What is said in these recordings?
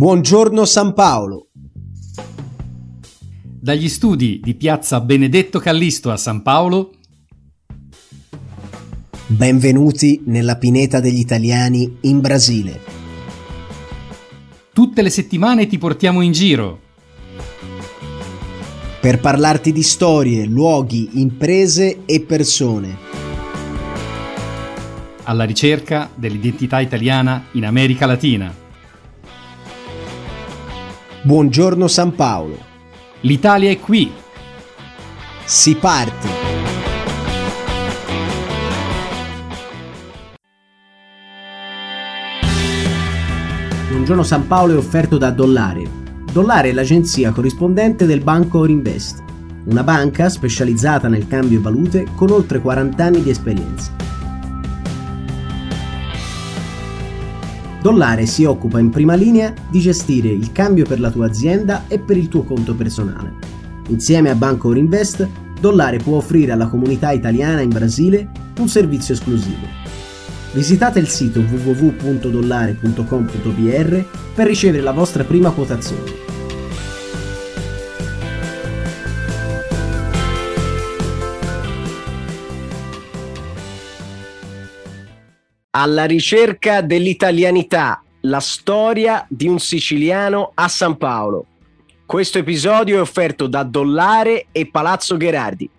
Buongiorno San Paolo. Dagli studi di Piazza Benedetto Callisto a San Paolo. Benvenuti nella pineta degli italiani in Brasile. Tutte le settimane ti portiamo in giro. Per parlarti di storie, luoghi, imprese e persone. Alla ricerca dell'identità italiana in America Latina. Buongiorno San Paolo. L'Italia è qui. Si parte. Buongiorno San Paolo è offerto da Dollare. Dollare è l'agenzia corrispondente del banco Orinvest, una banca specializzata nel cambio valute con oltre 40 anni di esperienza. Dollare si occupa in prima linea di gestire il cambio per la tua azienda e per il tuo conto personale. Insieme a Banco Orinvest, Dollare può offrire alla comunità italiana in Brasile un servizio esclusivo. Visitate il sito www.dollare.com.br per ricevere la vostra prima quotazione. Alla ricerca dell'italianità, la storia di un siciliano a San Paolo. Questo episodio è offerto da Dollare e Palazzo Gherardi.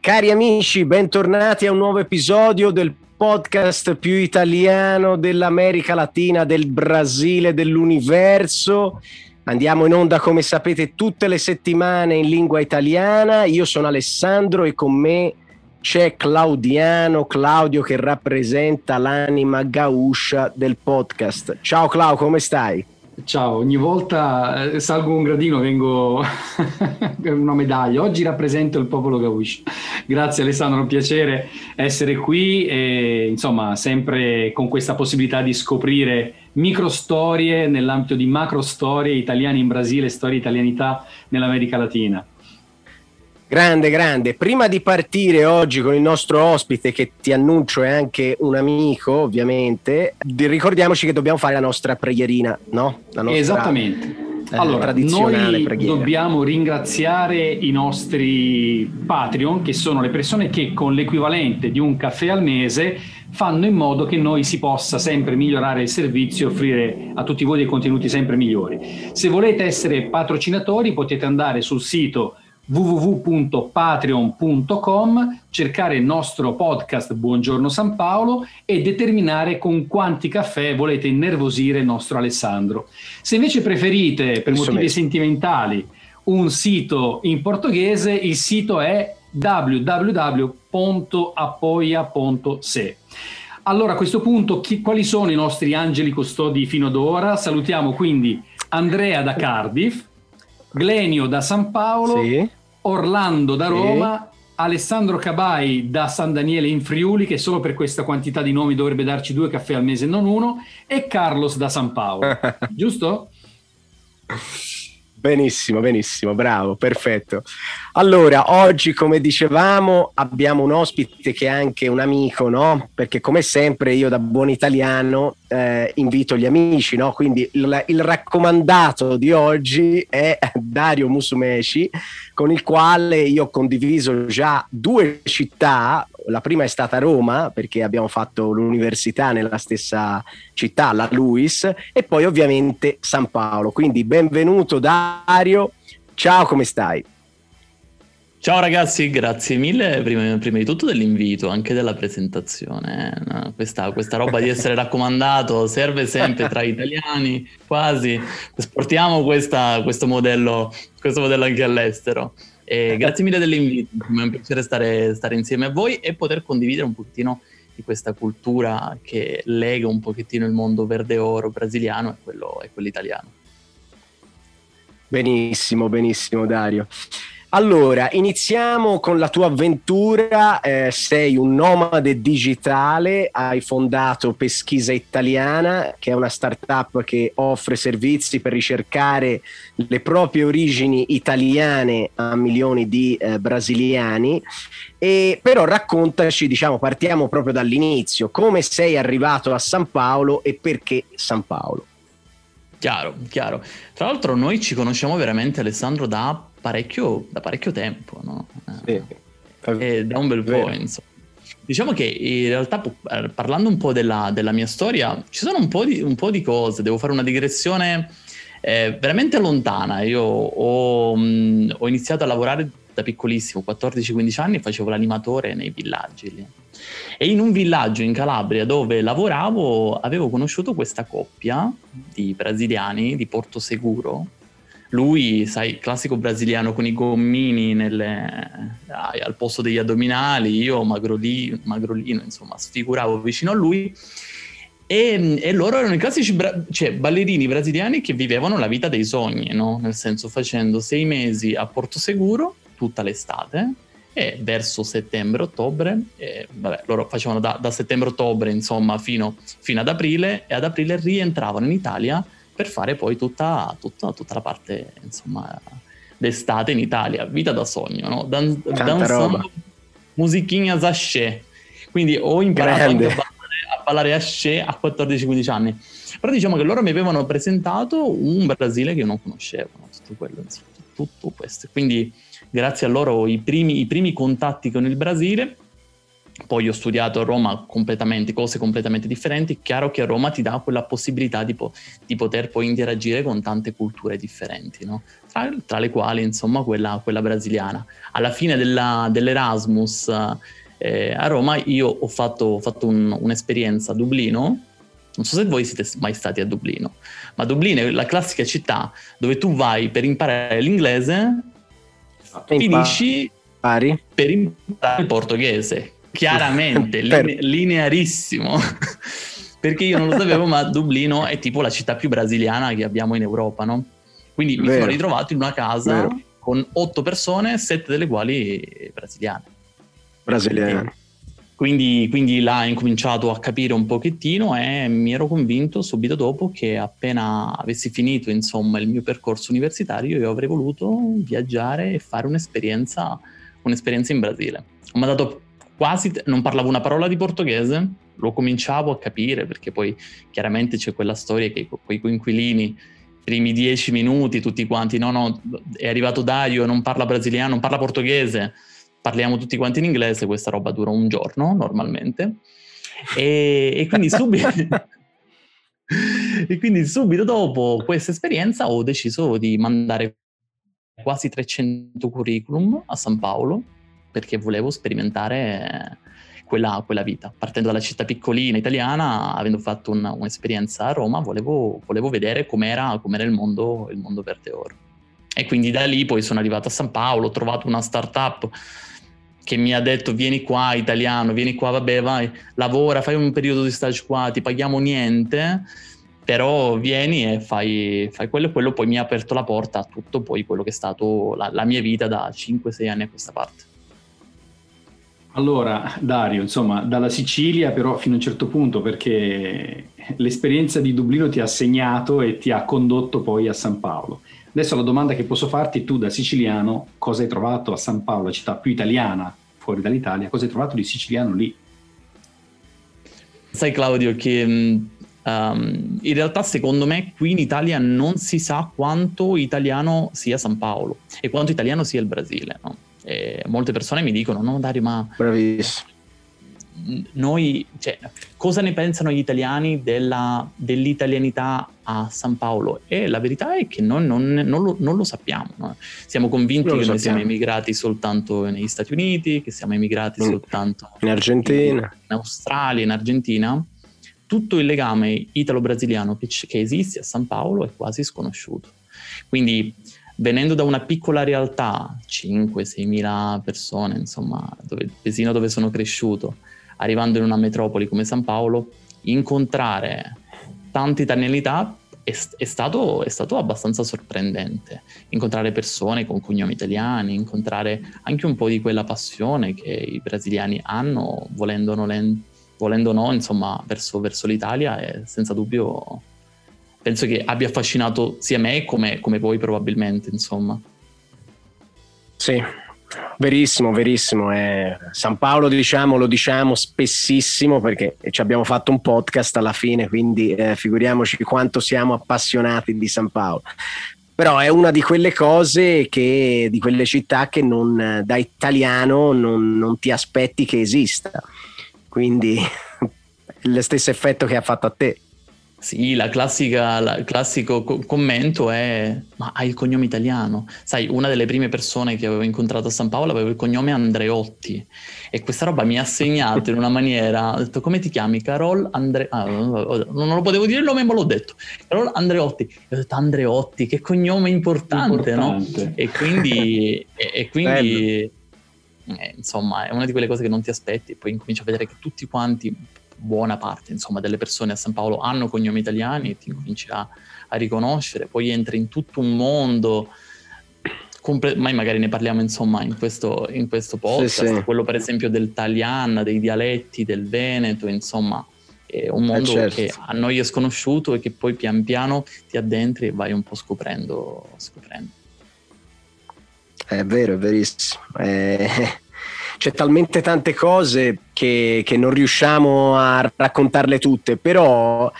Cari amici, bentornati a un nuovo episodio del podcast più italiano dell'America Latina, del Brasile, dell'universo. Andiamo in onda, come sapete, tutte le settimane in lingua italiana. Io sono Alessandro e con me c'è Claudiano, Claudio che rappresenta l'anima gauscia del podcast. Ciao Clau, come stai? Ciao, ogni volta eh, salgo un gradino, vengo una medaglia. Oggi rappresento il popolo Gaush. Grazie Alessandro, un piacere essere qui e insomma sempre con questa possibilità di scoprire micro storie nell'ambito di macro storie italiane in Brasile, storie italianità nell'America Latina. Grande, grande. Prima di partire oggi con il nostro ospite, che ti annuncio è anche un amico, ovviamente, ricordiamoci che dobbiamo fare la nostra preghierina, no? Nostra, Esattamente. Eh, allora, noi preghiera. dobbiamo ringraziare i nostri Patreon, che sono le persone che con l'equivalente di un caffè al mese fanno in modo che noi si possa sempre migliorare il servizio e offrire a tutti voi dei contenuti sempre migliori. Se volete essere patrocinatori potete andare sul sito www.patreon.com, cercare il nostro podcast Buongiorno San Paolo e determinare con quanti caffè volete innervosire il nostro Alessandro. Se invece preferite, per motivi sentimentali, un sito in portoghese, il sito è www.appoia.se. Allora a questo punto chi, quali sono i nostri angeli custodi fino ad ora? Salutiamo quindi Andrea da Cardiff, Glenio da San Paolo, sì. Orlando da Roma, sì. Alessandro Cabai da San Daniele in Friuli, che solo per questa quantità di nomi dovrebbe darci due caffè al mese, non uno, e Carlos da San Paolo. Giusto? Benissimo, benissimo, bravo, perfetto. Allora, oggi come dicevamo abbiamo un ospite che è anche un amico, no? Perché come sempre io da buon italiano eh, invito gli amici, no? Quindi il, il, raccomandato di oggi è Dario Musumeci, con il quale io ho condiviso già due città, la prima è stata Roma, perché abbiamo fatto l'università nella stessa città, la Luis, e poi ovviamente San Paolo. Quindi benvenuto Dario, ciao, come stai? Ciao ragazzi, grazie mille prima, prima, di tutto dell'invito, anche della presentazione. Eh. No, questa, questa, roba di essere raccomandato serve sempre tra italiani, quasi. Esportiamo questo, modello, questo modello anche all'estero. E grazie mille dell'invito, è un piacere stare, stare insieme a voi e poter condividere un pochettino di questa cultura che lega un pochettino il mondo verde oro brasiliano e quello, e quello italiano. Benissimo, benissimo Dario. Allora, iniziamo con la tua avventura. Eh, sei un nomade digitale, hai fondato Pesquisa Italiana, che è una startup che offre servizi per ricercare le proprie origini italiane a milioni di eh, brasiliani. E però raccontaci, diciamo, partiamo proprio dall'inizio, come sei arrivato a San Paolo e perché San Paolo? Chiaro, chiaro. Tra l'altro noi ci conosciamo veramente Alessandro da parecchio, da parecchio tempo, no? Sì. Eh, da un bel po', insomma. Diciamo che in realtà, eh, parlando un po' della, della mia storia, ci sono un po, di, un po' di cose, devo fare una digressione eh, veramente lontana. Io ho, mh, ho, iniziato a lavorare da piccolissimo, 14-15 anni, facevo l'animatore nei villaggi lì. E in un villaggio in Calabria dove lavoravo avevo conosciuto questa coppia di brasiliani di Porto Seguro, lui, sai, classico brasiliano con i gommini nelle, dai, al posto degli addominali, io magrolino, magrolino, insomma, sfiguravo vicino a lui. E, e loro erano i classici bra- cioè, ballerini brasiliani che vivevano la vita dei sogni, no? Nel senso, facendo sei mesi a Porto Seguro tutta l'estate e verso settembre-ottobre, loro facevano da, da settembre-ottobre, insomma, fino, fino ad aprile e ad aprile rientravano in Italia per fare poi tutta, tutta, tutta la parte, insomma, d'estate in Italia, vita da sogno, no? Dan- danzando musichina sachet. Quindi ho imparato a ballare, a ballare asce a 14-15 anni. Però diciamo che loro mi avevano presentato un Brasile che io non conoscevo, no? tutto quello, insomma, tutto questo. Quindi grazie a loro i primi, i primi contatti con il Brasile poi ho studiato a Roma completamente, cose completamente differenti, chiaro che Roma ti dà quella possibilità di, po- di poter poi interagire con tante culture differenti, no? tra, tra, le quali insomma quella, quella brasiliana. Alla fine della, dell'Erasmus eh, a Roma io ho fatto, ho fatto un, un'esperienza a Dublino, non so se voi siete mai stati a Dublino, ma Dublino è la classica città dove tu vai per imparare l'inglese, finisci Pari. per imparare il portoghese, chiaramente, line- linearissimo. Perché io non lo sapevo, ma Dublino è tipo la città più brasiliana che abbiamo in Europa, no? Quindi mi sono ritrovato in una casa Vero. con otto persone, sette delle quali brasiliane. Brasiliane. Quindi, quindi là ho incominciato a capire un pochettino e mi ero convinto subito dopo che appena avessi finito insomma, il mio percorso universitario io avrei voluto viaggiare e fare un'esperienza, un'esperienza in Brasile. Ho mandato quasi non parlavo una parola di portoghese, lo cominciavo a capire perché poi chiaramente c'è quella storia che con i coinquilini primi dieci minuti tutti quanti no no è arrivato Dario non parla brasiliano non parla portoghese parliamo tutti quanti in inglese questa roba dura un giorno normalmente e, e quindi subito e quindi subito dopo questa esperienza ho deciso di mandare quasi 300 curriculum a San Paolo perché volevo sperimentare quella, quella, vita. Partendo dalla città piccolina italiana, avendo fatto un, un'esperienza a Roma, volevo, volevo vedere com'era, com'era il, mondo, il mondo verde oro. E quindi da lì poi sono arrivato a San Paolo, ho trovato una startup che mi ha detto vieni qua italiano, vieni qua, vabbè vai, lavora, fai un periodo di stage qua, ti paghiamo niente, però vieni e fai, fai quello e quello, poi mi ha aperto la porta a tutto poi quello che è stato la, la mia vita da 5-6 anni a questa parte. Allora, Dario, insomma, dalla Sicilia però fino a un certo punto, perché l'esperienza di Dublino ti ha segnato e ti ha condotto poi a San Paolo. Adesso la domanda che posso farti, tu da siciliano, cosa hai trovato a San Paolo, la città più italiana fuori dall'Italia, cosa hai trovato di siciliano lì? Sai Claudio che um, in realtà secondo me qui in Italia non si sa quanto italiano sia San Paolo e quanto italiano sia il Brasile, no? E molte persone mi dicono: No, Dario, ma. Bravissimo. noi, cioè, cosa ne pensano gli italiani della, dell'italianità a San Paolo? E la verità è che noi non, non, lo, non lo, sappiamo. No? Siamo convinti che noi siamo emigrati soltanto negli Stati Uniti, che siamo emigrati mm. soltanto in Argentina, in Australia, in Argentina. Tutto il legame italo-brasiliano che, che esiste a San Paolo è quasi sconosciuto. Quindi venendo da una piccola realtà, 5-6 mila persone, insomma, dove, il paesino dove sono cresciuto, arrivando in una metropoli come San Paolo, incontrare tante italianità è, è, stato, è, stato, abbastanza sorprendente. Incontrare persone con cognomi italiani, incontrare anche un po' di quella passione che i brasiliani hanno, volendo o no insomma, verso, verso l'Italia, è senza dubbio penso che abbia affascinato sia me come, come voi probabilmente, insomma. Sì, Verissimo, verissimo. Eh, San Paolo, diciamo, lo diciamo spessissimo perché ci abbiamo fatto un podcast alla fine, quindi eh, figuriamoci quanto siamo appassionati di San Paolo. Però è una di quelle cose che, di quelle città che non, da italiano non, non ti aspetti che esista. Quindi lo stesso effetto che ha fatto a te. Sì, la classica, la, il classico co- commento è: Ma hai il cognome italiano? Sai, una delle prime persone che avevo incontrato a San Paolo aveva il cognome Andreotti e questa roba mi ha segnato in una maniera. Ho detto: Come ti chiami? Carol Andre... Ah, non lo potevo dire il nome, ma l'ho detto. Carol Andreotti. E ho detto: Andreotti, che cognome importante, importante. no? E quindi. e, e quindi eh, insomma, è una di quelle cose che non ti aspetti, e poi incominci a vedere che tutti quanti buona parte insomma, delle persone a San Paolo hanno cognomi italiani e ti cominci a, a riconoscere, poi entri in tutto un mondo, comple- mai magari ne parliamo insomma in questo, in questo podcast, sì, sì. quello per esempio del Talian, dei dialetti del Veneto, insomma è un mondo eh certo. che a noi è sconosciuto e che poi pian piano ti addentri e vai un po' scoprendo. scoprendo. È vero, è verissimo. Eh, c'è talmente tante cose che, che non riusciamo a raccontarle tutte, però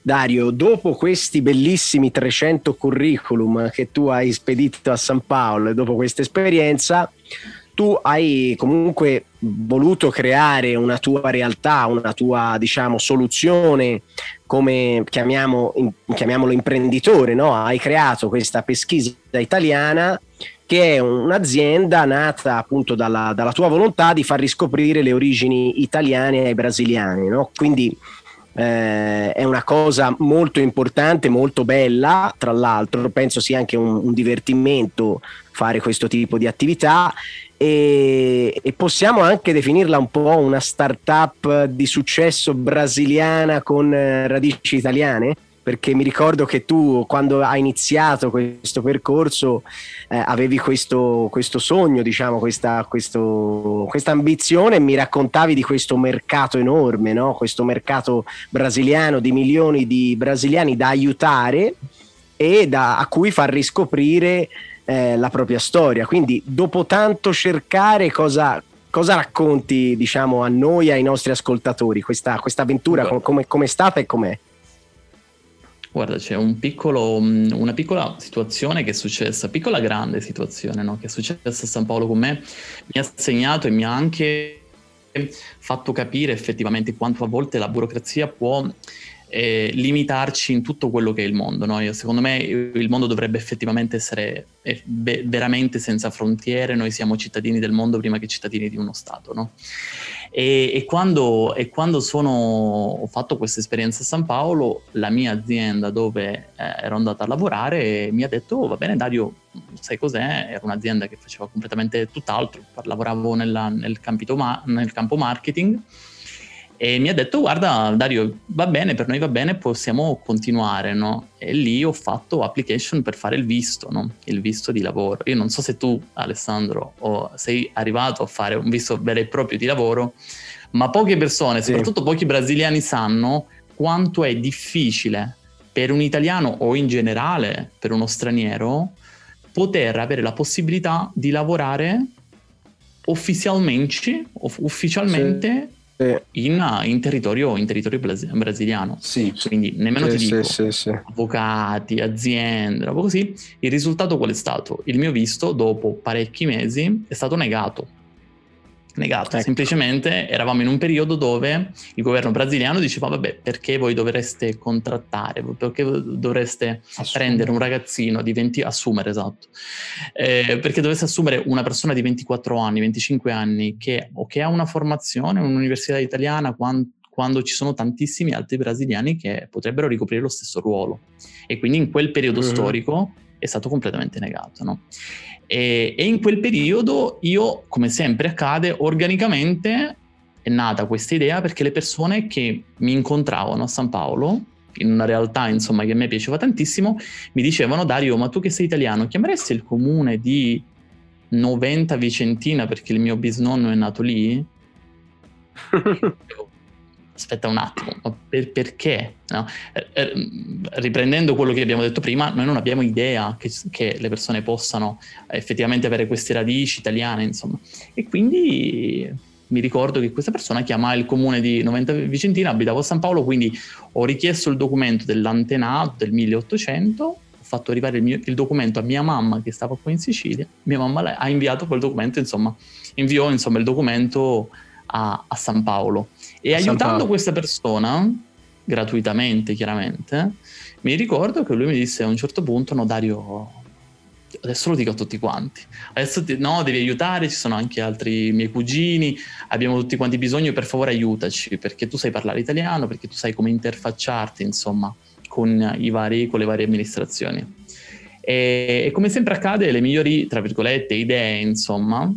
Dario, dopo questi bellissimi 300 curriculum che tu hai spedito a San Paolo e dopo questa esperienza, tu hai comunque voluto creare una tua realtà, una tua diciamo soluzione come chiamiamo, chiamiamolo imprenditore, no? hai creato questa pesquisa italiana che è un'azienda nata appunto dalla, dalla, tua volontà di far riscoprire le origini italiane ai brasiliani, no? quindi eh, è una cosa molto importante, molto bella, tra l'altro penso sia anche un, un divertimento fare questo tipo di attività e, e, possiamo anche definirla un po' una startup di successo brasiliana con eh, radici italiane perché mi ricordo che tu quando hai iniziato questo percorso eh, avevi questo, questo, sogno, diciamo, questa, questo, questa ambizione e mi raccontavi di questo mercato enorme, no? questo mercato brasiliano di milioni di brasiliani da aiutare e da, a cui far riscoprire eh, la propria storia. Quindi dopo tanto cercare cosa, cosa racconti diciamo, a noi, ai nostri ascoltatori, questa, questa avventura, come è stata e com'è? Guarda, c'è un piccolo, una piccola situazione che è successa, piccola grande situazione no? che è successa a San Paolo con me, mi ha segnato e mi ha anche fatto capire effettivamente quanto a volte la burocrazia può eh, limitarci in tutto quello che è il mondo. No? Io, secondo me il mondo dovrebbe effettivamente essere eh, be- veramente senza frontiere, noi siamo cittadini del mondo prima che cittadini di uno Stato. No? E, e, quando, e, quando, sono, ho fatto questa esperienza a San Paolo, la mia azienda dove eh, ero andata a lavorare mi ha detto, oh, va bene Dario, sai cos'è? Era un'azienda che faceva completamente tutt'altro, lavoravo nella, nel, ma- nel campo marketing e mi ha detto guarda Dario va bene per noi va bene possiamo continuare no? e lì ho fatto application per fare il visto no? il visto di lavoro io non so se tu Alessandro o sei arrivato a fare un visto vero e proprio di lavoro ma poche persone sì. soprattutto pochi brasiliani sanno quanto è difficile per un italiano o in generale per uno straniero poter avere la possibilità di lavorare ufficialmente, ufficialmente sì in, in, territorio, in territorio brasiliano. Sì. Quindi nemmeno sì, ti dico sì, sì, avvocati, aziende, roba così. Il risultato qual è stato? Il mio visto, dopo parecchi mesi, è stato negato. Negato, ecco. semplicemente eravamo in un periodo dove il governo brasiliano diceva vabbè perché voi dovreste contrattare, perché dovreste assumere. prendere un ragazzino di 20, assumere esatto, eh, perché dovreste assumere una persona di 24 anni, 25 anni che, o che ha una formazione un'università italiana quando, quando ci sono tantissimi altri brasiliani che potrebbero ricoprire lo stesso ruolo e quindi in quel periodo mm. storico è stato completamente negato. No? E, e in quel periodo io, come sempre accade, organicamente è nata questa idea perché le persone che mi incontravano a San Paolo, in una realtà insomma che a me piaceva tantissimo, mi dicevano Dario, ma tu che sei italiano, chiameresti il comune di 90 Vicentina perché il mio bisnonno è nato lì? aspetta un attimo, ma per, perché? No? Eh, eh, riprendendo quello che abbiamo detto prima, noi non abbiamo idea che, che, le persone possano effettivamente avere queste radici italiane, insomma. E quindi mi ricordo che questa persona chiama il comune di Noventa Vicentina, abitavo a San Paolo, quindi ho richiesto il documento dell'antenato del 1800, ho fatto arrivare il, mio, il documento a mia mamma che stava qua in Sicilia, mia mamma ha inviato quel documento, insomma, inviò insomma, il documento a, a San Paolo. E aiutando questa persona, gratuitamente chiaramente, mi ricordo che lui mi disse a un certo punto, no Dario, adesso lo dico a tutti quanti, adesso ti, no, devi aiutare, ci sono anche altri miei cugini, abbiamo tutti quanti bisogno, per favore aiutaci, perché tu sai parlare italiano, perché tu sai come interfacciarti, insomma, con, i vari, con le varie amministrazioni. E, e come sempre accade, le migliori, tra virgolette, idee, insomma,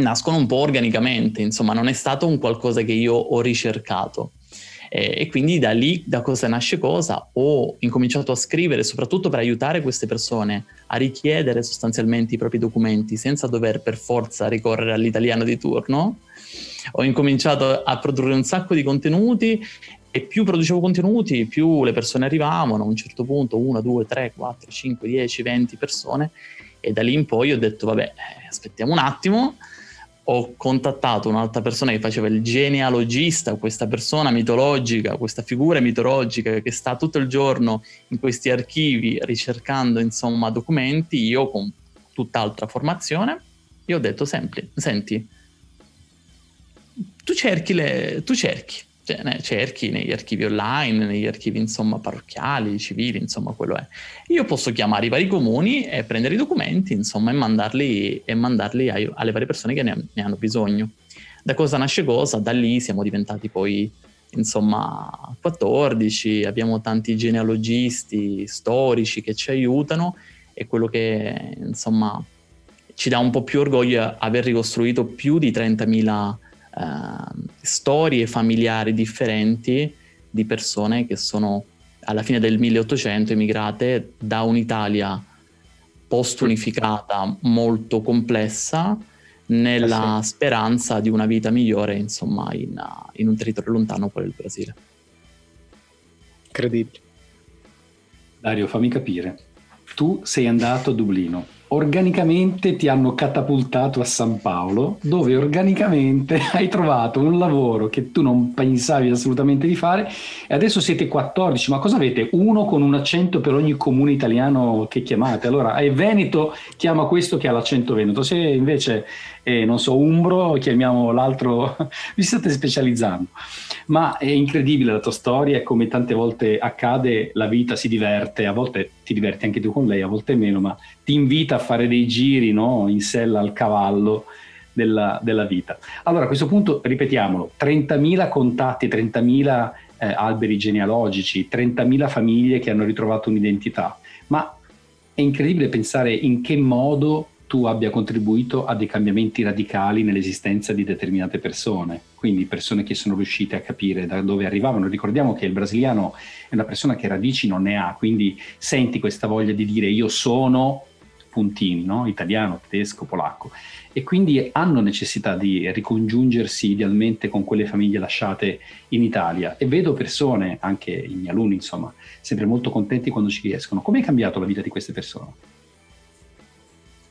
nascono un po' organicamente, insomma non è stato un qualcosa che io ho ricercato. E quindi da lì, da cosa nasce cosa, ho incominciato a scrivere soprattutto per aiutare queste persone a richiedere sostanzialmente i propri documenti senza dover per forza ricorrere all'italiano di turno. Ho incominciato a produrre un sacco di contenuti e più producevo contenuti, più le persone arrivavano, a un certo punto, 1, 2, 3, 4, 5, 10, 20 persone, e da lì in poi ho detto, vabbè, eh, aspettiamo un attimo, ho contattato un'altra persona che faceva il genealogista, questa persona mitologica, questa figura mitologica che sta tutto il giorno in questi archivi ricercando insomma documenti, io con tutt'altra formazione, io ho detto sempre, senti, tu cerchi, le, tu cerchi, cerchi negli archivi online, negli archivi insomma parrocchiali, civili, insomma quello è. Io posso chiamare i vari comuni e prendere i documenti insomma e mandarli, e mandarli ai, alle varie persone che ne, ne, hanno bisogno. Da cosa nasce cosa? Da lì siamo diventati poi insomma 14, abbiamo tanti genealogisti storici che ci aiutano e quello che insomma ci dà un po' più orgoglio è aver ricostruito più di 30.000 uh, storie familiari differenti di persone che sono alla fine del 1800 emigrate da un'Italia post-unificata molto complessa nella eh sì. speranza di una vita migliore insomma in, in un territorio lontano quale il Brasile. Incredibile. Dario, fammi capire. Tu sei andato a Dublino organicamente ti hanno catapultato a San Paolo, dove organicamente hai trovato un lavoro che tu non pensavi assolutamente di fare e adesso siete 14, ma cosa avete? Uno con un accento per ogni comune italiano che chiamate. Allora, è Veneto chiama questo che ha l'accento veneto, se invece è, non so, Umbro, chiamiamo l'altro, vi state specializzando. Ma è incredibile la tua storia come tante volte accade, la vita si diverte, a volte ti diverti anche tu con lei, a volte meno, ma ti invita a fare dei giri no? in sella al cavallo della, della, vita. Allora a questo punto ripetiamolo, 30.000 contatti, 30.000 eh, alberi genealogici, 30.000 famiglie che hanno ritrovato un'identità, ma è incredibile pensare in che modo tu abbia contribuito a dei cambiamenti radicali nell'esistenza di determinate persone, quindi persone che sono riuscite a capire da dove arrivavano. Ricordiamo che il brasiliano è una persona che radici non ne ha, quindi senti questa voglia di dire io sono puntini, no? italiano, tedesco, polacco, e quindi hanno necessità di ricongiungersi idealmente con quelle famiglie lasciate in Italia. E vedo persone, anche i miei alunni, insomma, sempre molto contenti quando ci riescono. Come è cambiato la vita di queste persone?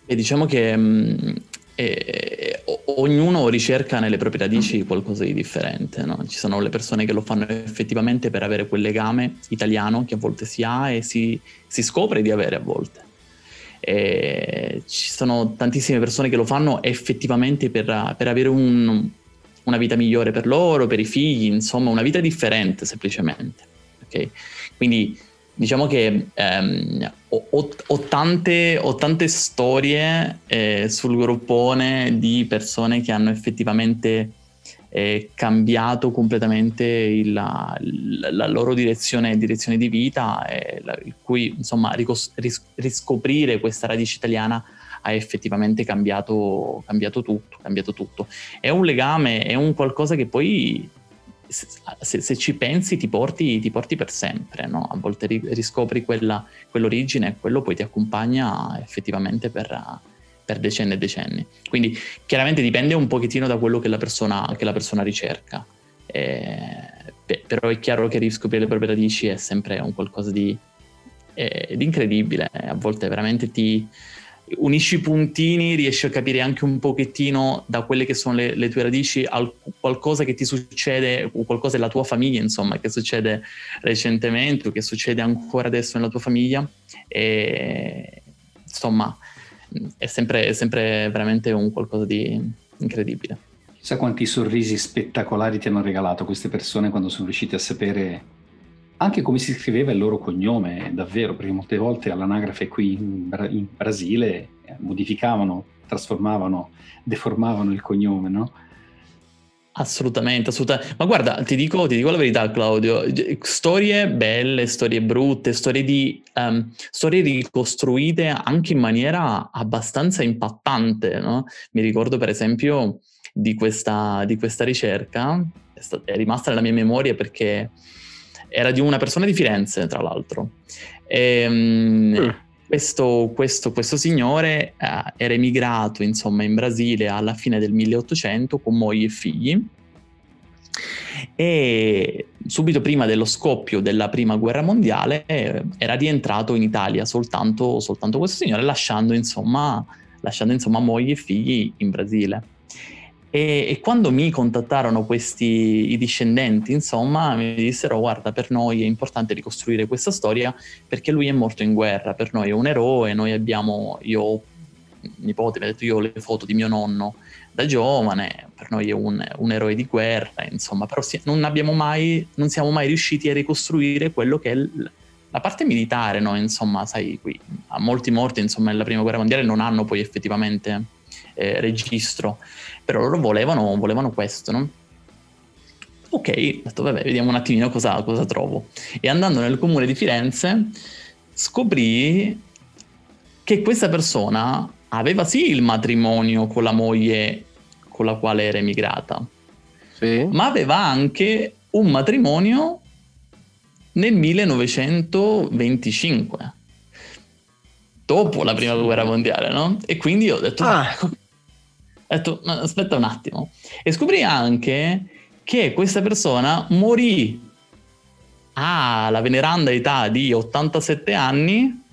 E diciamo che mh, eh, ognuno ricerca nelle proprie radici qualcosa di differente. No? Ci sono le persone che lo fanno effettivamente per avere quel legame italiano che a volte si ha e si, si scopre di avere a volte. E ci sono tantissime persone che lo fanno effettivamente per, per avere un, una vita migliore per loro, per i figli, insomma una vita differente semplicemente. Okay? Quindi diciamo che ehm, ho, ho, tante, ho, tante, storie eh, sul gruppone di persone che hanno effettivamente eh, cambiato completamente il, la, la, loro direzione, direzione di vita, eh, il cui insomma ricos- ris- riscoprire questa radice italiana ha effettivamente cambiato, cambiato, tutto, cambiato tutto. È un legame, è un qualcosa che poi se, se, ci pensi ti porti, ti porti per sempre, no? a volte riscopri quella, quell'origine e quello poi ti accompagna effettivamente per, per, decenni e decenni. Quindi chiaramente dipende un pochettino da quello che la persona, che la persona ricerca, eh, però è chiaro che riscoprire le proprie radici è sempre un qualcosa di, eh, di incredibile, a volte veramente ti unisci i puntini, riesci a capire anche un pochettino da quelle che sono le, le tue radici al, qualcosa che ti succede o qualcosa della tua famiglia, insomma, che succede recentemente o che succede ancora adesso nella tua famiglia. E insomma, è sempre, è sempre veramente un qualcosa di incredibile. Chissà quanti sorrisi spettacolari ti hanno regalato queste persone quando sono riusciti a sapere anche come si scriveva il loro cognome, davvero, perché molte volte all'anagrafe qui in, Bra- in Brasile eh, modificavano, trasformavano, deformavano il cognome, no? Assolutamente, assolutamente. Ma guarda, ti dico, ti dico, la verità, Claudio. Storie belle, storie brutte, storie, di, um, storie ricostruite anche in maniera abbastanza impattante. No? Mi ricordo, per esempio, di questa, di questa ricerca, è, stata, è rimasta nella mia memoria perché era di una persona di Firenze, tra l'altro. E, um, mm. questo, questo, questo, signore uh, era emigrato insomma, in Brasile alla fine del 1800 con moglie e figli e subito prima dello scoppio della prima guerra mondiale eh, era rientrato in Italia soltanto, soltanto questo signore lasciando insomma, lasciando insomma moglie e figli in Brasile. E, e, quando mi contattarono questi i discendenti, insomma, mi dissero: Guarda, per noi è importante ricostruire questa storia perché lui è morto in guerra, per noi è un eroe. Noi abbiamo, io, nipote, mi ha detto: Io ho le foto di mio nonno da giovane, per noi è un, un eroe di guerra, insomma, però si, non, mai, non siamo mai riusciti a ricostruire quello che è l, la parte militare, no? Insomma, sai, qui a molti morti, insomma, nella prima guerra mondiale non hanno poi effettivamente eh, registro, però loro volevano, volevano questo, no? Ok, ho detto vabbè, vediamo un attimino cosa, cosa trovo. E andando nel comune di Firenze scoprì che questa persona aveva sì il matrimonio con la moglie con la quale era emigrata, sì. ma aveva anche un matrimonio nel 1925, dopo la prima guerra mondiale, no? E quindi ho detto, ah. Ho detto, aspetta un attimo. E scoprì anche che questa persona morì alla veneranda età di 87 anni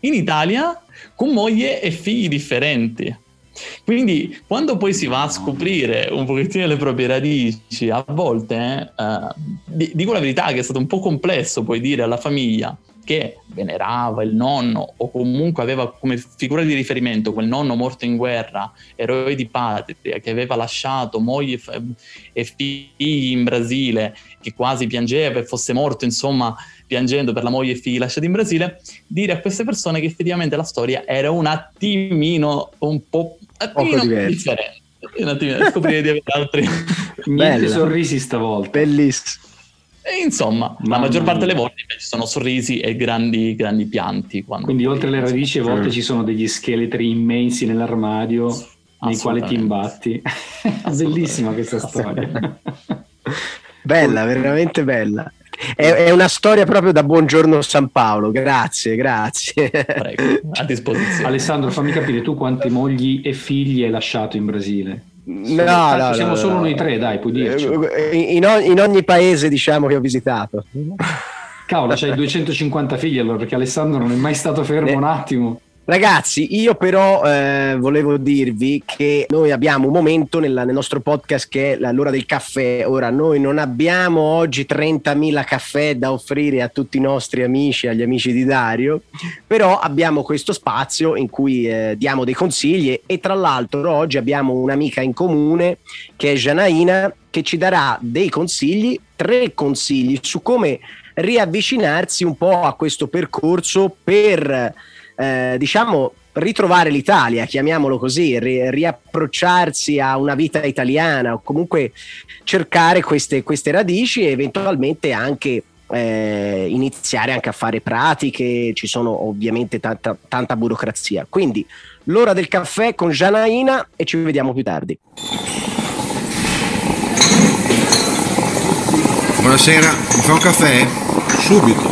in Italia con moglie e figli differenti. Quindi quando poi si va a scoprire un pochettino le proprie radici, a volte, eh, dico la verità che è stato un po' complesso poi dire alla famiglia che venerava il nonno o comunque aveva come figura di riferimento quel nonno morto in guerra, eroe di patria, che aveva lasciato moglie e figli in Brasile, che quasi piangeva e fosse morto, insomma, piangendo per la moglie e figli lasciati in Brasile, dire a queste persone che effettivamente la storia era un attimino un po' attimino differente. Un attimino, scoprire di avere altri niente sorrisi stavolta. Bellissimo. E insomma, Mamma la maggior parte delle volte invece sono sorrisi e grandi, grandi pianti. Quindi oltre alle radici a volte ci sono degli scheletri immensi nell'armadio nei quali ti imbatti. Bellissima questa storia. bella, veramente bella. È, è, una storia proprio da buongiorno San Paolo, grazie, grazie. Prego, a disposizione. Alessandro, fammi capire, tu quante mogli e figli hai lasciato in Brasile? No, no, no, siamo solo noi tre, dai, puoi dirci. Eh, in, in, ogni paese, diciamo, che ho visitato. Cavolo, c'hai 250 figli allora, perché Alessandro non è mai stato fermo ne, un attimo. Ragazzi, io però eh, volevo dirvi che noi abbiamo un momento nella, nel nostro podcast che è l'ora del caffè. Ora, noi non abbiamo oggi 30.000 caffè da offrire a tutti i nostri amici, agli amici di Dario, però abbiamo questo spazio in cui eh, diamo dei consigli e tra l'altro oggi abbiamo un'amica in comune che è Janaina che ci darà dei consigli, tre consigli su come riavvicinarsi un po' a questo percorso per eh, diciamo ritrovare l'Italia, chiamiamolo così, ri- riapprocciarsi a una vita italiana o comunque cercare queste, queste radici e eventualmente anche eh, iniziare anche a fare pratiche, ci sono ovviamente tanta, tanta burocrazia. Quindi l'ora del caffè con Janaina e ci vediamo più tardi. Buonasera, mi fa un caffè? Subito.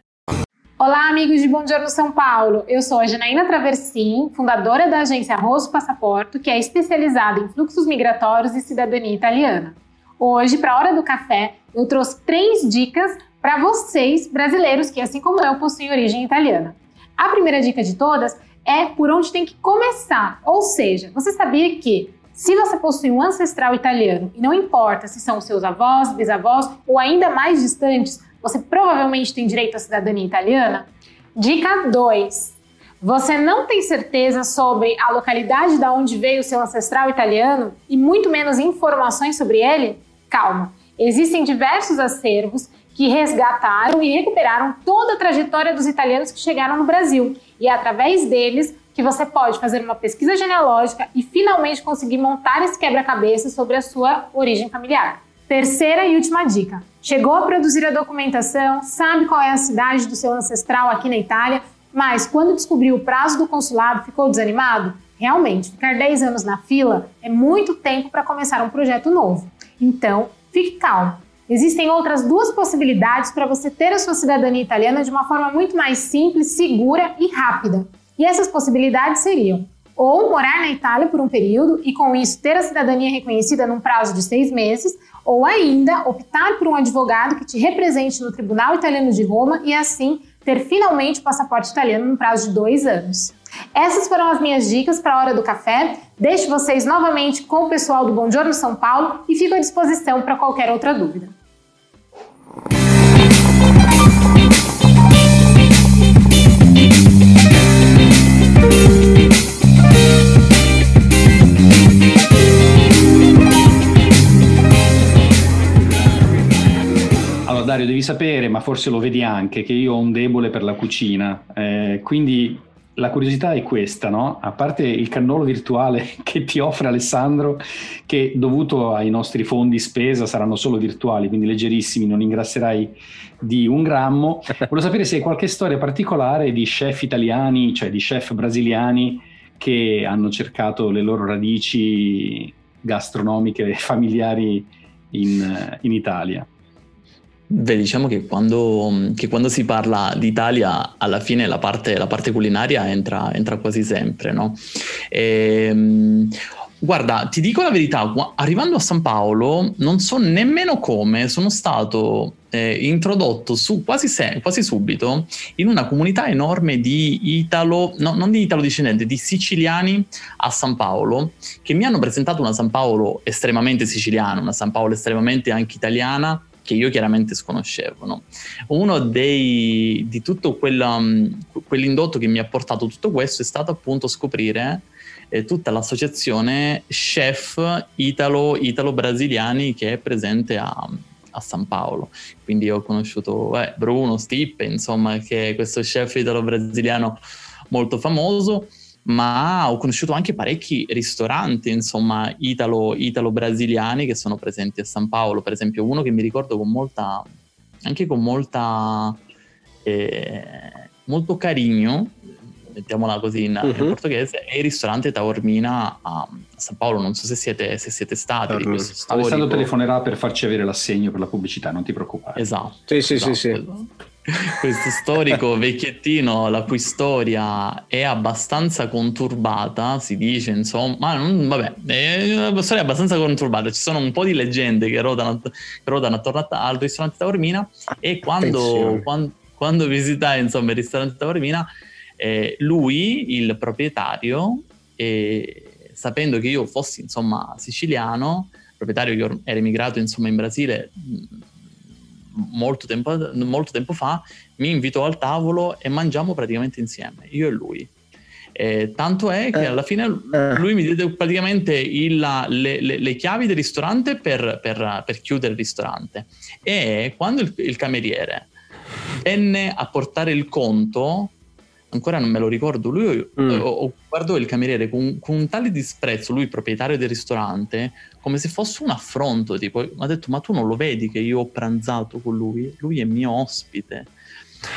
Olá, amigos de Bom Giorno São Paulo. Eu sou a Janaína Traversin, fundadora da agência Rosso Passaporto, que é especializada em fluxos migratórios e cidadania italiana. Hoje, para a hora do café, eu trouxe três dicas para vocês, brasileiros, que assim como eu possuem origem italiana. A primeira dica de todas é por onde tem que começar, ou seja, você sabia que se você possui um ancestral italiano, e não importa se são seus avós, bisavós ou ainda mais distantes, você provavelmente tem direito à cidadania italiana? Dica 2. Você não tem certeza sobre a localidade da onde veio seu ancestral italiano e muito menos informações sobre ele? Calma. Existem diversos acervos que resgataram e recuperaram toda a trajetória dos italianos que chegaram no Brasil. E é através deles que você pode fazer uma pesquisa genealógica e finalmente conseguir montar esse quebra-cabeça sobre a sua origem familiar. Terceira e última dica: chegou a produzir a documentação, sabe qual é a cidade do seu ancestral aqui na Itália, mas quando descobriu o prazo do consulado ficou desanimado? Realmente, ficar 10 anos na fila é muito tempo para começar um projeto novo. Então, fique calmo. Existem outras duas possibilidades para você ter a sua cidadania italiana de uma forma muito mais simples, segura e rápida. E essas possibilidades seriam ou morar na Itália por um período e com isso ter a cidadania reconhecida num prazo de seis meses, ou ainda optar por um advogado que te represente no Tribunal Italiano de Roma e assim ter finalmente o passaporte italiano no prazo de dois anos. Essas foram as minhas dicas para a hora do café. Deixo vocês novamente com o pessoal do Bom Giorno São Paulo e fico à disposição para qualquer outra dúvida. Dario, devi sapere, ma forse lo vedi anche, che io ho un debole per la cucina. Eh, quindi la curiosità è questa, no? A parte il cannolo virtuale che ti offre Alessandro, che dovuto ai nostri fondi spesa saranno solo virtuali, quindi leggerissimi, non ingrasserai di un grammo. Volevo sapere se hai qualche storia particolare di chef italiani, cioè di chef brasiliani che hanno cercato le loro radici gastronomiche e familiari in, in Italia. Beh, diciamo che quando, che quando, si parla d'Italia, alla fine la parte, la parte culinaria entra, entra, quasi sempre, no? E, ehm, Guarda, ti dico la verità, arrivando a San Paolo non so nemmeno come sono stato eh, introdotto su, quasi, se, quasi, subito in una comunità enorme di italo, no, non di italo discendenti, di siciliani a San Paolo, che mi hanno presentato una San Paolo estremamente siciliana, una San Paolo estremamente anche italiana, che io chiaramente sconoscevo. No? Uno dei, di tutto quella, quell'indotto che mi ha portato tutto questo è stato appunto scoprire eh, tutta l'associazione chef italo, italo-brasiliani che è presente a, a San Paolo. Quindi ho conosciuto eh, Bruno Stippe, insomma, che è questo chef italo-brasiliano molto famoso, ma ho conosciuto anche parecchi ristoranti, insomma, italo, italo-brasiliani che sono presenti a San Paolo. Per esempio, uno che mi ricordo con molta, anche con molta, eh, molto carino, mettiamola così in, uh-huh. in, mhm. portoghese, è il ristorante Taormina a San Paolo. Non so se siete, se siete stati di storico. Alessandro telefonerà per farci avere l'assegno per la pubblicità, non ti preoccupare. Esatto. Sì, sì, esatto, sì, sì. Esatto. Questo storico vecchiettino, la cui storia è abbastanza conturbata, si dice, insomma, ma non, vabbè, è una storia abbastanza conturbata. Ci sono un po' di leggende che rodano, che rodano attorno al ristorante Taormina e quando, quando, quando visitai, insomma, il ristorante Taormina eh, lui, il proprietario, eh, sapendo che io fossi insomma siciliano, proprietario che era emigrato insomma in Brasile mm, molto tempo, molto tempo fa, mi invitò al tavolo e mangiamo praticamente insieme, io e lui. Eh, tanto è che eh. alla fine eh. lui mi diede praticamente il, le, le, le, chiavi del ristorante per, per, per, chiudere il ristorante e quando il, il cameriere venne a portare il conto ancora non me lo ricordo, lui mm. ho, guardo il cameriere con, con, un tale disprezzo, lui proprietario del ristorante, come se fosse un affronto, tipo, mi ha detto ma tu non lo vedi che io ho pranzato con lui? Lui è mio ospite.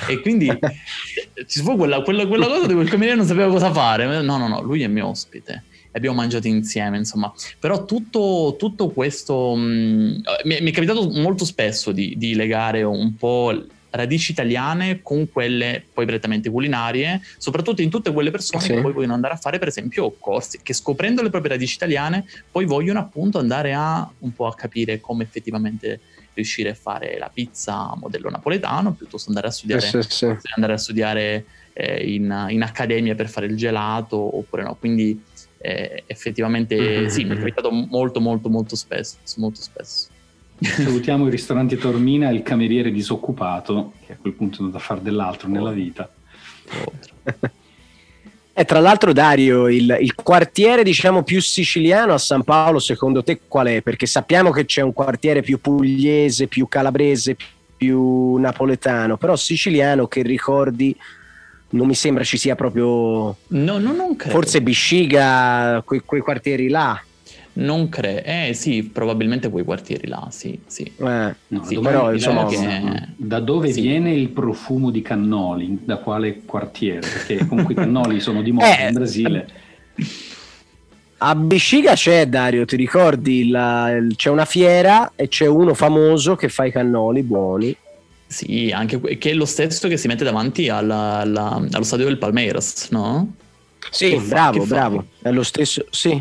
E quindi ci fu quella, quella, quella cosa di quel cameriere non sapeva cosa fare. No, no, no, lui è mio ospite abbiamo mangiato insieme, insomma. Però tutto, tutto questo mh, mm, mi, mi, è capitato molto spesso di, di legare un po' radici italiane con quelle poi prettamente culinarie, soprattutto in tutte quelle persone sì. che poi vogliono andare a fare per esempio corsi, che scoprendo le proprie radici italiane poi vogliono appunto andare a un po' a capire come effettivamente riuscire a fare la pizza modello napoletano, piuttosto andare a studiare, sì, sì. Andare a studiare eh, in, in, accademia per fare il gelato oppure no. Quindi eh, effettivamente mm-hmm. sì, mi è capitato molto molto molto spesso, molto spesso. Salutiamo il ristorante Tormina e il cameriere disoccupato, che a quel punto è andato a fare dell'altro nella vita. E tra l'altro, Dario, il, il, quartiere diciamo più siciliano a San Paolo, secondo te qual è? Perché sappiamo che c'è un quartiere più pugliese, più calabrese, più napoletano, però siciliano che ricordi non mi sembra ci sia proprio. No, no non credo. Forse Bisciga, quei, quei quartieri là. Non credo, eh sì, probabilmente quei quartieri là, sì, sì. Eh, no, sì però diciamo che... Da dove sì. viene il profumo di cannoli? Da quale quartiere? Perché comunque i cannoli sono di moda eh, in Brasile. A Bisciga c'è Dario, ti ricordi? La, c'è una fiera e c'è uno famoso che fa i cannoli buoni. Sì, anche che è lo stesso che si mette davanti alla, alla, allo stadio del Palmeiras, no? Sì, che bravo, fa, bravo. È lo stesso, sì,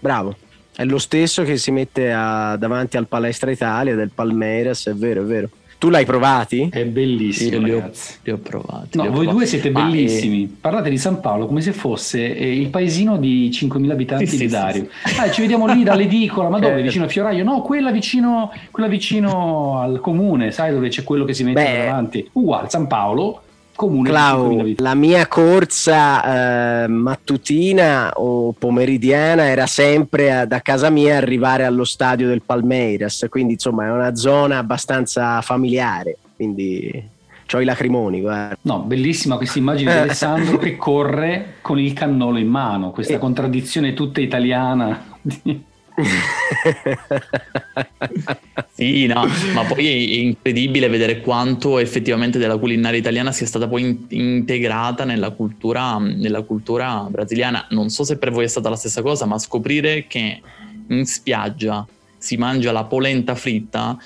bravo. È lo stesso che si mette a, davanti al Palestra Italia del Palmeiras, è vero, è vero. Tu l'hai provati? È bellissimo, li ho, li ho, provati. No, ho voi provati. due siete bellissimi. Ah, Parlate di San Paolo come se fosse eh, il paesino di 5.000 abitanti sì, di Dario. Sì, ah, ci vediamo lì dall'edicola, ma dove? Vicino a Fioraio? No, quella vicino, quella vicino al comune, sai dove c'è quello che si mette Beh, davanti? Uguale, San Paolo, comune Clau, la mia corsa eh, mattutina o pomeridiana era sempre a, da casa mia arrivare allo stadio del Palmeiras, quindi insomma è una zona abbastanza familiare, quindi ho i lacrimoni, guarda. No, bellissima questa immagine di Alessandro che corre con il cannolo in mano, questa contraddizione tutta italiana. sì, no, ma poi è incredibile vedere quanto effettivamente della culinaria italiana sia stata poi in- integrata nella cultura, nella cultura brasiliana. Non so se per voi è stata la stessa cosa, ma scoprire che in spiaggia si mangia la polenta fritta,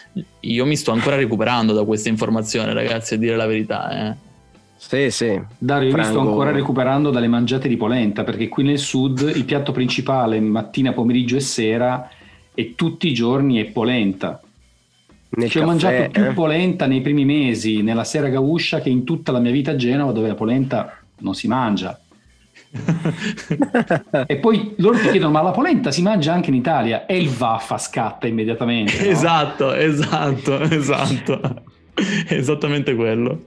io mi sto ancora recuperando da questa informazione, ragazzi, a dire la verità. Eh. Sì, sì. Dario, io Franco... mi sto ancora recuperando dalle mangiate di polenta, perché qui nel sud il piatto principale mattina, pomeriggio e sera e tutti i giorni è polenta. Nel cioè, caffè, ho mangiato più eh? polenta nei primi mesi nella sera gauscia che in tutta la mia vita a Genova dove la polenta non si mangia. e poi loro ti chiedono ma la polenta si mangia anche in Italia e il vaffa scatta immediatamente no? esatto esatto esatto esattamente quello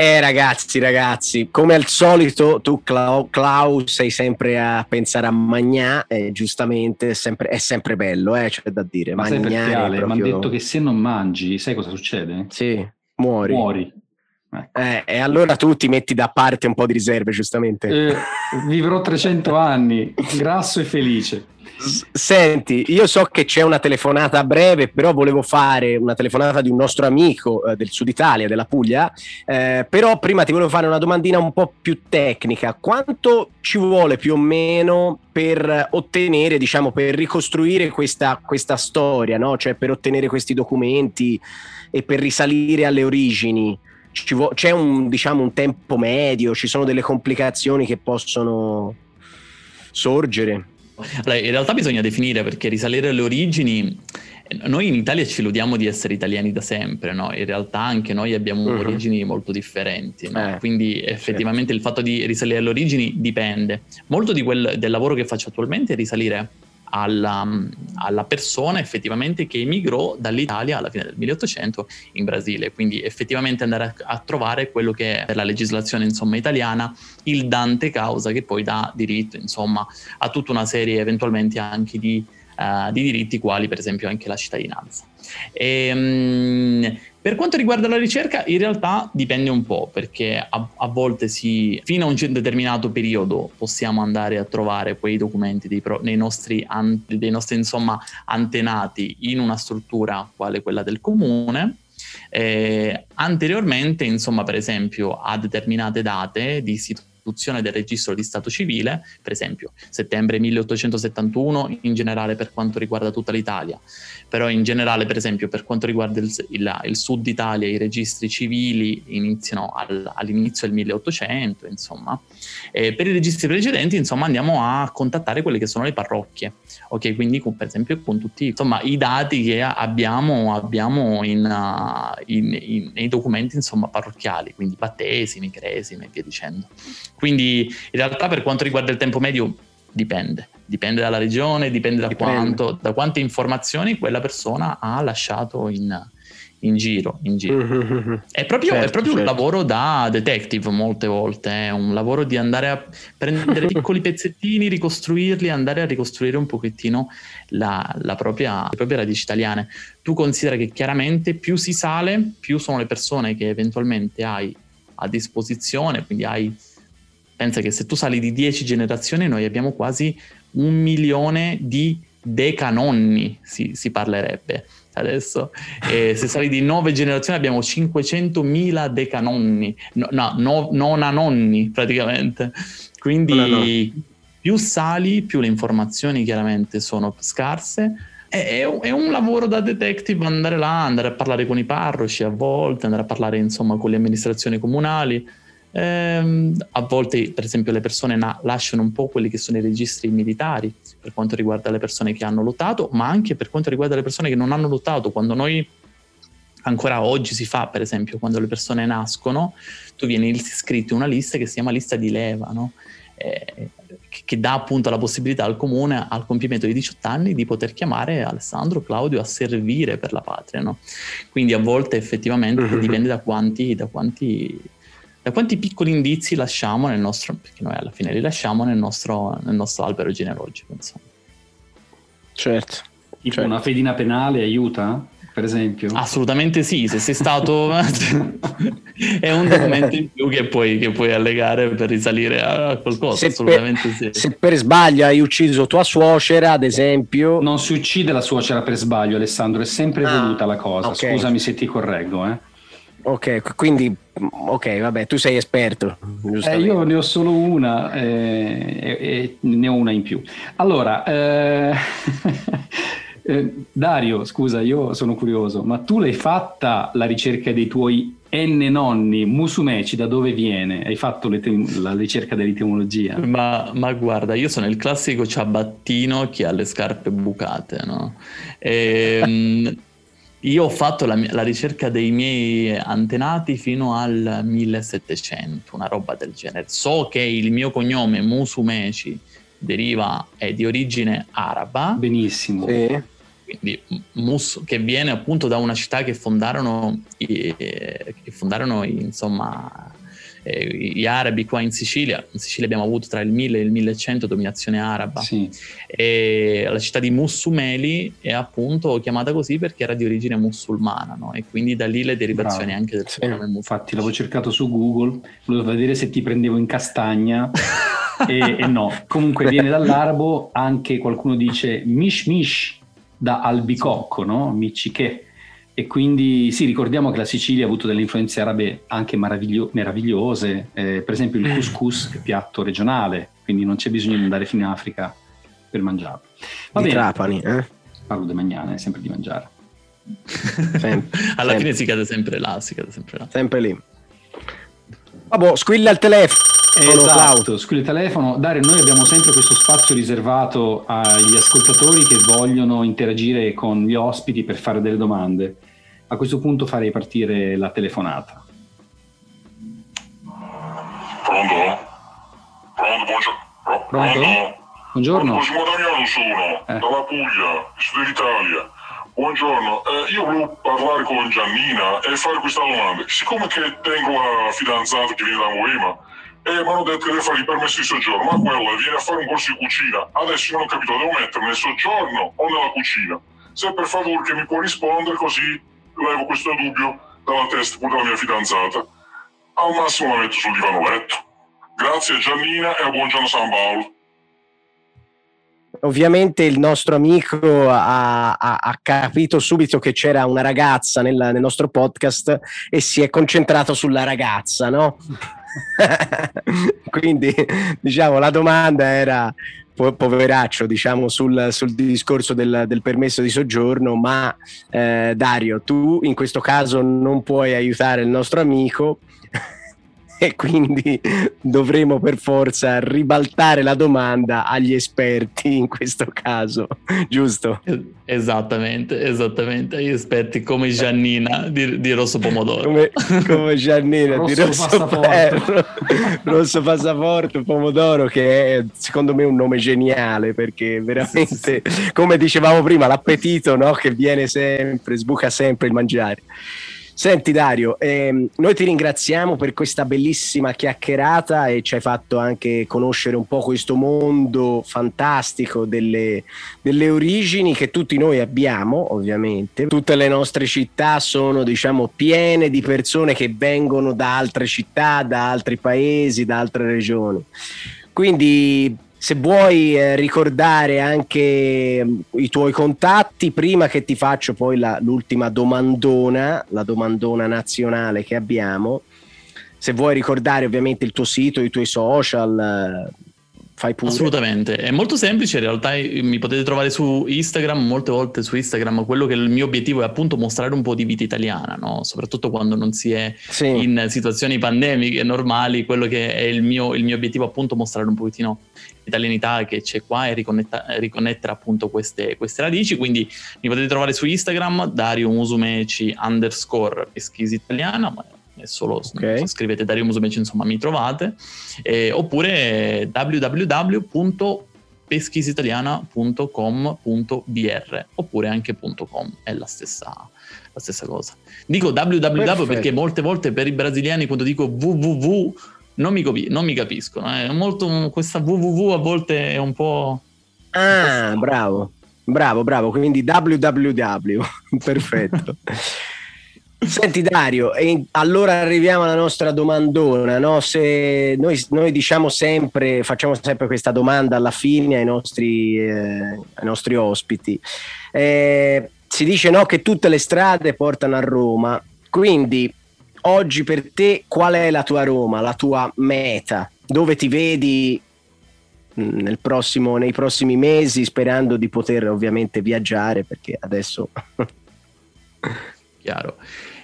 eh ragazzi, ragazzi, come al solito tu Clau, Clau sei sempre a pensare a Magnà, eh, giustamente è sempre, è sempre bello, eh, c'è da dire. Ma sai perché Ale, proprio... mi hanno detto che se non mangi, sai cosa succede? Sì, muori. Muori. Ecco. Eh, e allora tu ti metti da parte un po' di riserve, giustamente. Eh, vivrò 300 anni, grasso e felice. Senti, io so che c'è una telefonata breve, però volevo fare una telefonata di un nostro amico eh, del sud Italia, della Puglia, eh, però prima ti volevo fare una domandina un po' più tecnica. Quanto ci vuole più o meno per ottenere, diciamo, per ricostruire questa, questa storia, no? cioè per ottenere questi documenti e per risalire alle origini? Vo- c'è un, diciamo, un tempo medio, ci sono delle complicazioni che possono sorgere? Allora, in realtà bisogna definire perché risalire alle origini, noi in Italia ci illudiamo di essere italiani da sempre, no? in realtà anche noi abbiamo uh-huh. origini molto differenti, no? eh, quindi effettivamente sì. il fatto di risalire alle origini dipende. Molto quel, del lavoro che faccio attualmente è risalire alla, alla, persona effettivamente che emigrò dall'Italia alla fine del 1800 in Brasile, quindi effettivamente andare a, a trovare quello che è per la legislazione insomma, italiana il dante causa che poi dà diritto insomma, a tutta una serie eventualmente anche di, uh, di diritti quali per esempio anche la cittadinanza. E, um, per quanto riguarda la ricerca, in realtà dipende un po', perché a, a volte si, fino a un determinato periodo possiamo andare a trovare quei documenti dei, pro, nostri, an, dei nostri insomma, antenati in una struttura quale quella del comune. Eh, anteriormente, insomma, per esempio, a determinate date di situazioni istituzione del registro di Stato civile, per esempio settembre 1871 in generale per quanto riguarda tutta l'Italia, però in generale per esempio per quanto riguarda il, il, il sud Italia i registri civili iniziano al, all'inizio del 1800, insomma. E per i registri precedenti insomma andiamo a contattare quelle che sono le parrocchie, ok? Quindi con, per esempio con tutti insomma, i dati che abbiamo, abbiamo in, uh, in, in, nei documenti insomma parrocchiali, quindi battesimi, cresime e via dicendo. Quindi in realtà per quanto riguarda il tempo medio dipende, dipende dalla regione, dipende da, dipende. Quanto, da quante informazioni quella persona ha lasciato in, in giro. In giro. Mm-hmm. È proprio, certo, è proprio certo. un lavoro da detective molte volte, è un lavoro di andare a prendere piccoli pezzettini, ricostruirli, andare a ricostruire un pochettino la, la propria, le proprie radici italiane. Tu considera che chiaramente più si sale, più sono le persone che eventualmente hai a disposizione, quindi hai pensa che se tu sali di 10 generazioni noi abbiamo quasi un milione di decanonni, si, si parlerebbe adesso. E se sali di 9 generazioni abbiamo 500.000 decanonni, no, no, no nonanonni praticamente. Quindi più sali, più le informazioni chiaramente sono scarse. È, è, un lavoro da detective andare là, andare a parlare con i parroci a volte, andare a parlare insomma con le amministrazioni comunali Ehm, a volte, per esempio, le persone na- lasciano un po' quelli che sono i registri militari per quanto riguarda le persone che hanno lottato, ma anche per quanto riguarda le persone che non hanno lottato. Quando noi ancora oggi si fa, per esempio, quando le persone nascono, tu vieni iscritto in una lista che si chiama lista di leva, no? eh, che, che dà appunto la possibilità al comune al compimento di 18 anni di poter chiamare Alessandro Claudio a servire per la patria. No? Quindi a volte effettivamente dipende da quanti, da quanti da quanti piccoli indizi lasciamo nel nostro, perché noi alla fine li lasciamo nel nostro, nel nostro albero genealogico. Insomma. Certo. Tipo certo. una fedina penale aiuta? Per esempio? Assolutamente sì, se sei stato è un documento in più che puoi, che puoi allegare per risalire a qualcosa, se assolutamente per, sì. Se per sbaglio hai ucciso tua suocera, ad esempio... Non si uccide la suocera per sbaglio, Alessandro, è sempre ah, voluta la cosa. Okay. Scusami se ti correggo, eh. Ok, quindi ok, vabbè, tu sei esperto. Eh, io ne ho solo una eh, e, e, ne ho una in più. Allora, eh, Eh, Dario, scusa, io sono curioso, ma tu l'hai fatta la ricerca dei tuoi N nonni musumeci, da dove viene? Hai fatto la ricerca dell'etimologia? Ma, ma, guarda, io sono il classico ciabattino che ha le scarpe bucate, no? E, ehm, io ho fatto la, la, ricerca dei miei antenati fino al 1700, una roba del genere. So che il mio cognome Musumeci deriva, è di origine araba. Benissimo. Sì. Quindi Mus, che viene appunto da una città che fondarono, eh, che fondarono insomma, eh, gli arabi qua in Sicilia. In Sicilia abbiamo avuto tra il 1000 e il 1100 dominazione araba. Sì. E la città di Mussumeli è appunto chiamata così perché era di origine musulmana, no? E quindi da lì le derivazioni Bravo. anche del sì. nome. Infatti l'avevo cercato su Google, volevo vedere se ti prendevo in castagna. e, e, no, comunque viene dall'arabo, anche qualcuno dice mish mish da albicocco, no? Michiché e quindi sì, ricordiamo che la Sicilia ha avuto delle influenze arabe anche meraviglio- meravigliose, eh, per esempio il mm. couscous è piatto regionale, quindi non c'è bisogno di andare fino in Africa per mangiarlo. Va di bene. Trapani, eh? Parlo di magnane, sempre di mangiare. Sempre, Alla sempre. fine si cade sempre là, si cade sempre là. Sempre lì. Vabbè, squilla il telefono. Esatto, squilla il telefono. Dario, noi abbiamo sempre questo spazio riservato agli ascoltatori che vogliono interagire con gli ospiti per fare delle domande. A questo punto farei partire la telefonata. Pronto? Pronto? Buongiorno. Pronto? Buongiorno. Cosimo Damiano sono, eh. dalla Puglia, Sud Italia. Buongiorno, eh, io volevo parlare con Giannina e fare questa domanda. Siccome che tengo una fidanzata che viene da Moema e mi hanno detto che deve fare il permesso di soggiorno, ma quella viene a fare un corso di cucina. Adesso non ho capito, devo mettere nel soggiorno o nella cucina? Se per favore che mi può rispondere così levo questo dubbio dalla testa pure della mia fidanzata. Al massimo la metto sul divano letto. Grazie Giannina e a buongiorno San Paolo. Ovviamente il nostro amico ha, ha, ha capito subito che c'era una ragazza nel, nel, nostro podcast e si è concentrato sulla ragazza, no? Quindi diciamo la domanda era poveraccio diciamo sul, sul discorso del, del, permesso di soggiorno ma eh, Dario tu in questo caso non puoi aiutare il nostro amico e quindi dovremo per forza ribaltare la domanda agli esperti in questo caso, giusto? Esattamente, esattamente, agli esperti come Giannina di, di Rosso Pomodoro. Come, come Giannina rosso di Rosso Passaporto. rosso Passaporto Pomodoro che è secondo me un nome geniale perché veramente, come dicevamo prima, l'appetito no? che viene sempre, sbuca sempre il mangiare. Senti Dario, ehm, noi ti ringraziamo per questa bellissima chiacchierata e ci hai fatto anche conoscere un po' questo mondo fantastico delle, delle origini che tutti noi abbiamo, ovviamente. Tutte le nostre città sono, diciamo, piene di persone che vengono da altre città, da altri paesi, da altre regioni. Quindi se vuoi eh, ricordare anche mm, i tuoi contatti prima che ti faccio poi la, l'ultima domandona, la domandona nazionale che abbiamo. Se vuoi ricordare ovviamente il tuo sito, i tuoi social, eh, fai pure. Assolutamente, è molto semplice, in realtà mi potete trovare su Instagram, molte volte su Instagram, quello che il mio obiettivo è appunto mostrare un po' di vita italiana, no? soprattutto quando non si è sì. in situazioni pandemiche normali, quello che è il mio, il mio obiettivo appunto mostrare un pochettino l'italianità che c'è qua e riconnettere appunto queste, queste, radici, quindi mi potete trovare su Instagram Dario Musumeci underscore pesquisa italiana, ma è solo okay. scrivete Dario Musumeci insomma mi trovate eh, oppure www.peschisitaliana.com.br oppure anche .com è la stessa, la stessa cosa dico www Perfetto. perché molte volte per i brasiliani quando dico www non mi, capi- non mi capiscono eh. molto, questa www a volte è un po' ah bravo bravo bravo quindi www perfetto Senti Dario, e allora arriviamo alla nostra domandona, no? Se noi, noi, diciamo sempre, facciamo sempre questa domanda alla fine ai nostri, eh, ai nostri ospiti. Eh, si dice no, che tutte le strade portano a Roma, quindi oggi per te qual è la tua Roma, la tua meta? Dove ti vedi nel prossimo, nei prossimi mesi, sperando di poter ovviamente viaggiare, perché adesso... Chiaro.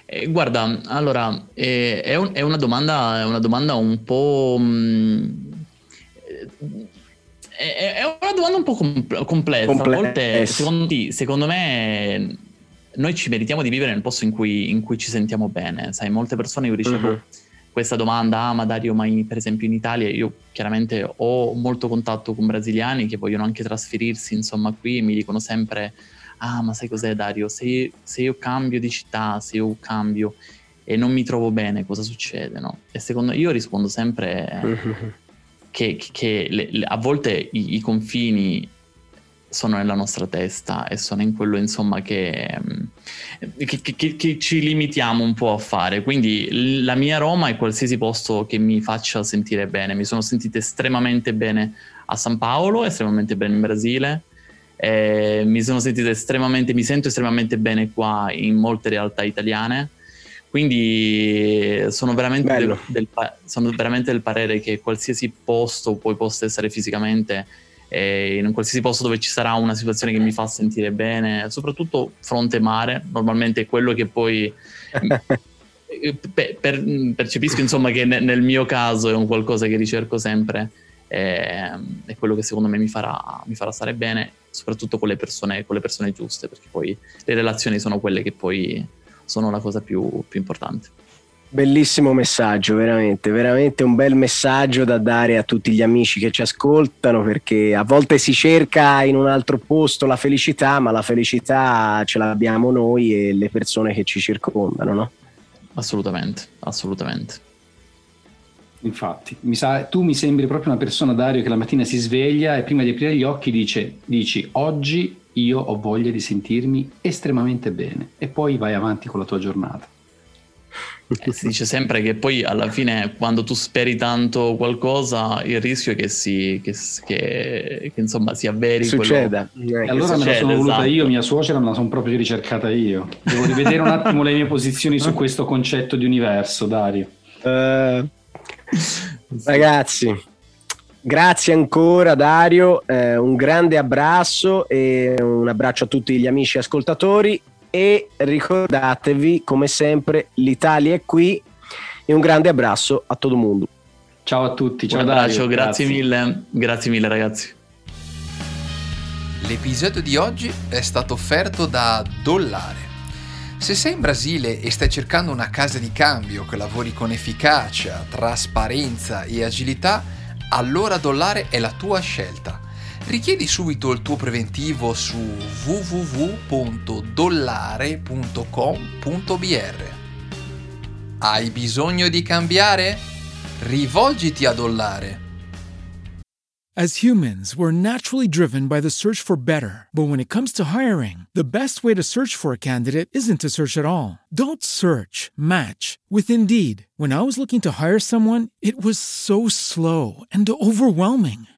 Eh, guarda, allora, eh, è, un, è, una domanda, è, una domanda, un po'... Mh, mm, è, è, una domanda un po' compl- complessa. complessa. A volte, secondo, secondo, me, noi ci meritiamo di vivere nel posto in cui, in cui ci sentiamo bene. Sai, molte persone io ricevo... Uh-huh questa domanda, ah ma Dario, ma in, per esempio in Italia io chiaramente ho molto contatto con brasiliani che vogliono anche trasferirsi insomma qui e mi dicono sempre, ah ma sai cos'è Dario, se io, se io cambio di città, se io cambio e non mi trovo bene, cosa succede? No? E secondo io rispondo sempre che, che le, le, a volte i, i, confini sono nella nostra testa e sono in quello insomma che, che, che, che, ci limitiamo un po' a fare. Quindi la mia Roma è qualsiasi posto che mi faccia sentire bene. Mi sono sentito estremamente bene a San Paolo, estremamente bene in Brasile eh, mi sono sentito estremamente, mi sento estremamente bene qua in molte realtà italiane. Quindi sono veramente, del, del, sono veramente del parere che qualsiasi posto poi possa essere fisicamente, eh, in qualsiasi posto dove ci sarà una situazione che mi fa sentire bene, soprattutto fronte mare, normalmente è quello che poi per, per, percepisco insomma che nel mio caso è un qualcosa che ricerco sempre, eh, è quello che secondo me mi farà, mi farà stare bene soprattutto con le, persone, con le persone giuste, perché poi le relazioni sono quelle che poi sono la cosa più, più importante. Bellissimo messaggio, veramente, veramente un bel messaggio da dare a tutti gli amici che ci ascoltano perché a volte si cerca in un altro posto la felicità, ma la felicità ce l'abbiamo noi e le persone che ci circondano, no? Assolutamente, assolutamente. Infatti, mi sa, tu mi sembri proprio una persona, Dario, che la mattina si sveglia e prima di aprire gli occhi dice, dici oggi io ho voglia di sentirmi estremamente bene e poi vai avanti con la tua giornata. Eh, si dice sempre che poi alla fine quando tu speri tanto qualcosa il rischio è che si che, che, che insomma si avveri succeda. quello... e allora succede, me la sono voluta esatto. io mia suocera me la sono proprio ricercata io. Devo rivedere un attimo le mie posizioni su questo concetto di universo Dario. Uh, Ragazzi, grazie ancora Dario, eh, un grande abbraccio e un abbraccio a tutti gli amici ascoltatori e ricordatevi come sempre l'Italia è qui e un grande abbraccio a todo il mondo. Ciao a tutti, ciao un abbraccio, grazie, grazie mille, grazie mille ragazzi. L'episodio di oggi è stato offerto da Dollare se sei in Brasile e stai cercando una casa di cambio che lavori con efficacia, trasparenza e agilità, allora Dollare è la tua scelta. Richiedi subito il tuo preventivo su www.dollare.com.br. Hai bisogno di cambiare? Rivolgiti a Dollare As humans, we're naturally driven by the search for better. But when it comes to hiring, the best way to search for a candidate isn't to search at all. Don't search, match with Indeed. When I was looking to hire someone, it was so slow and overwhelming.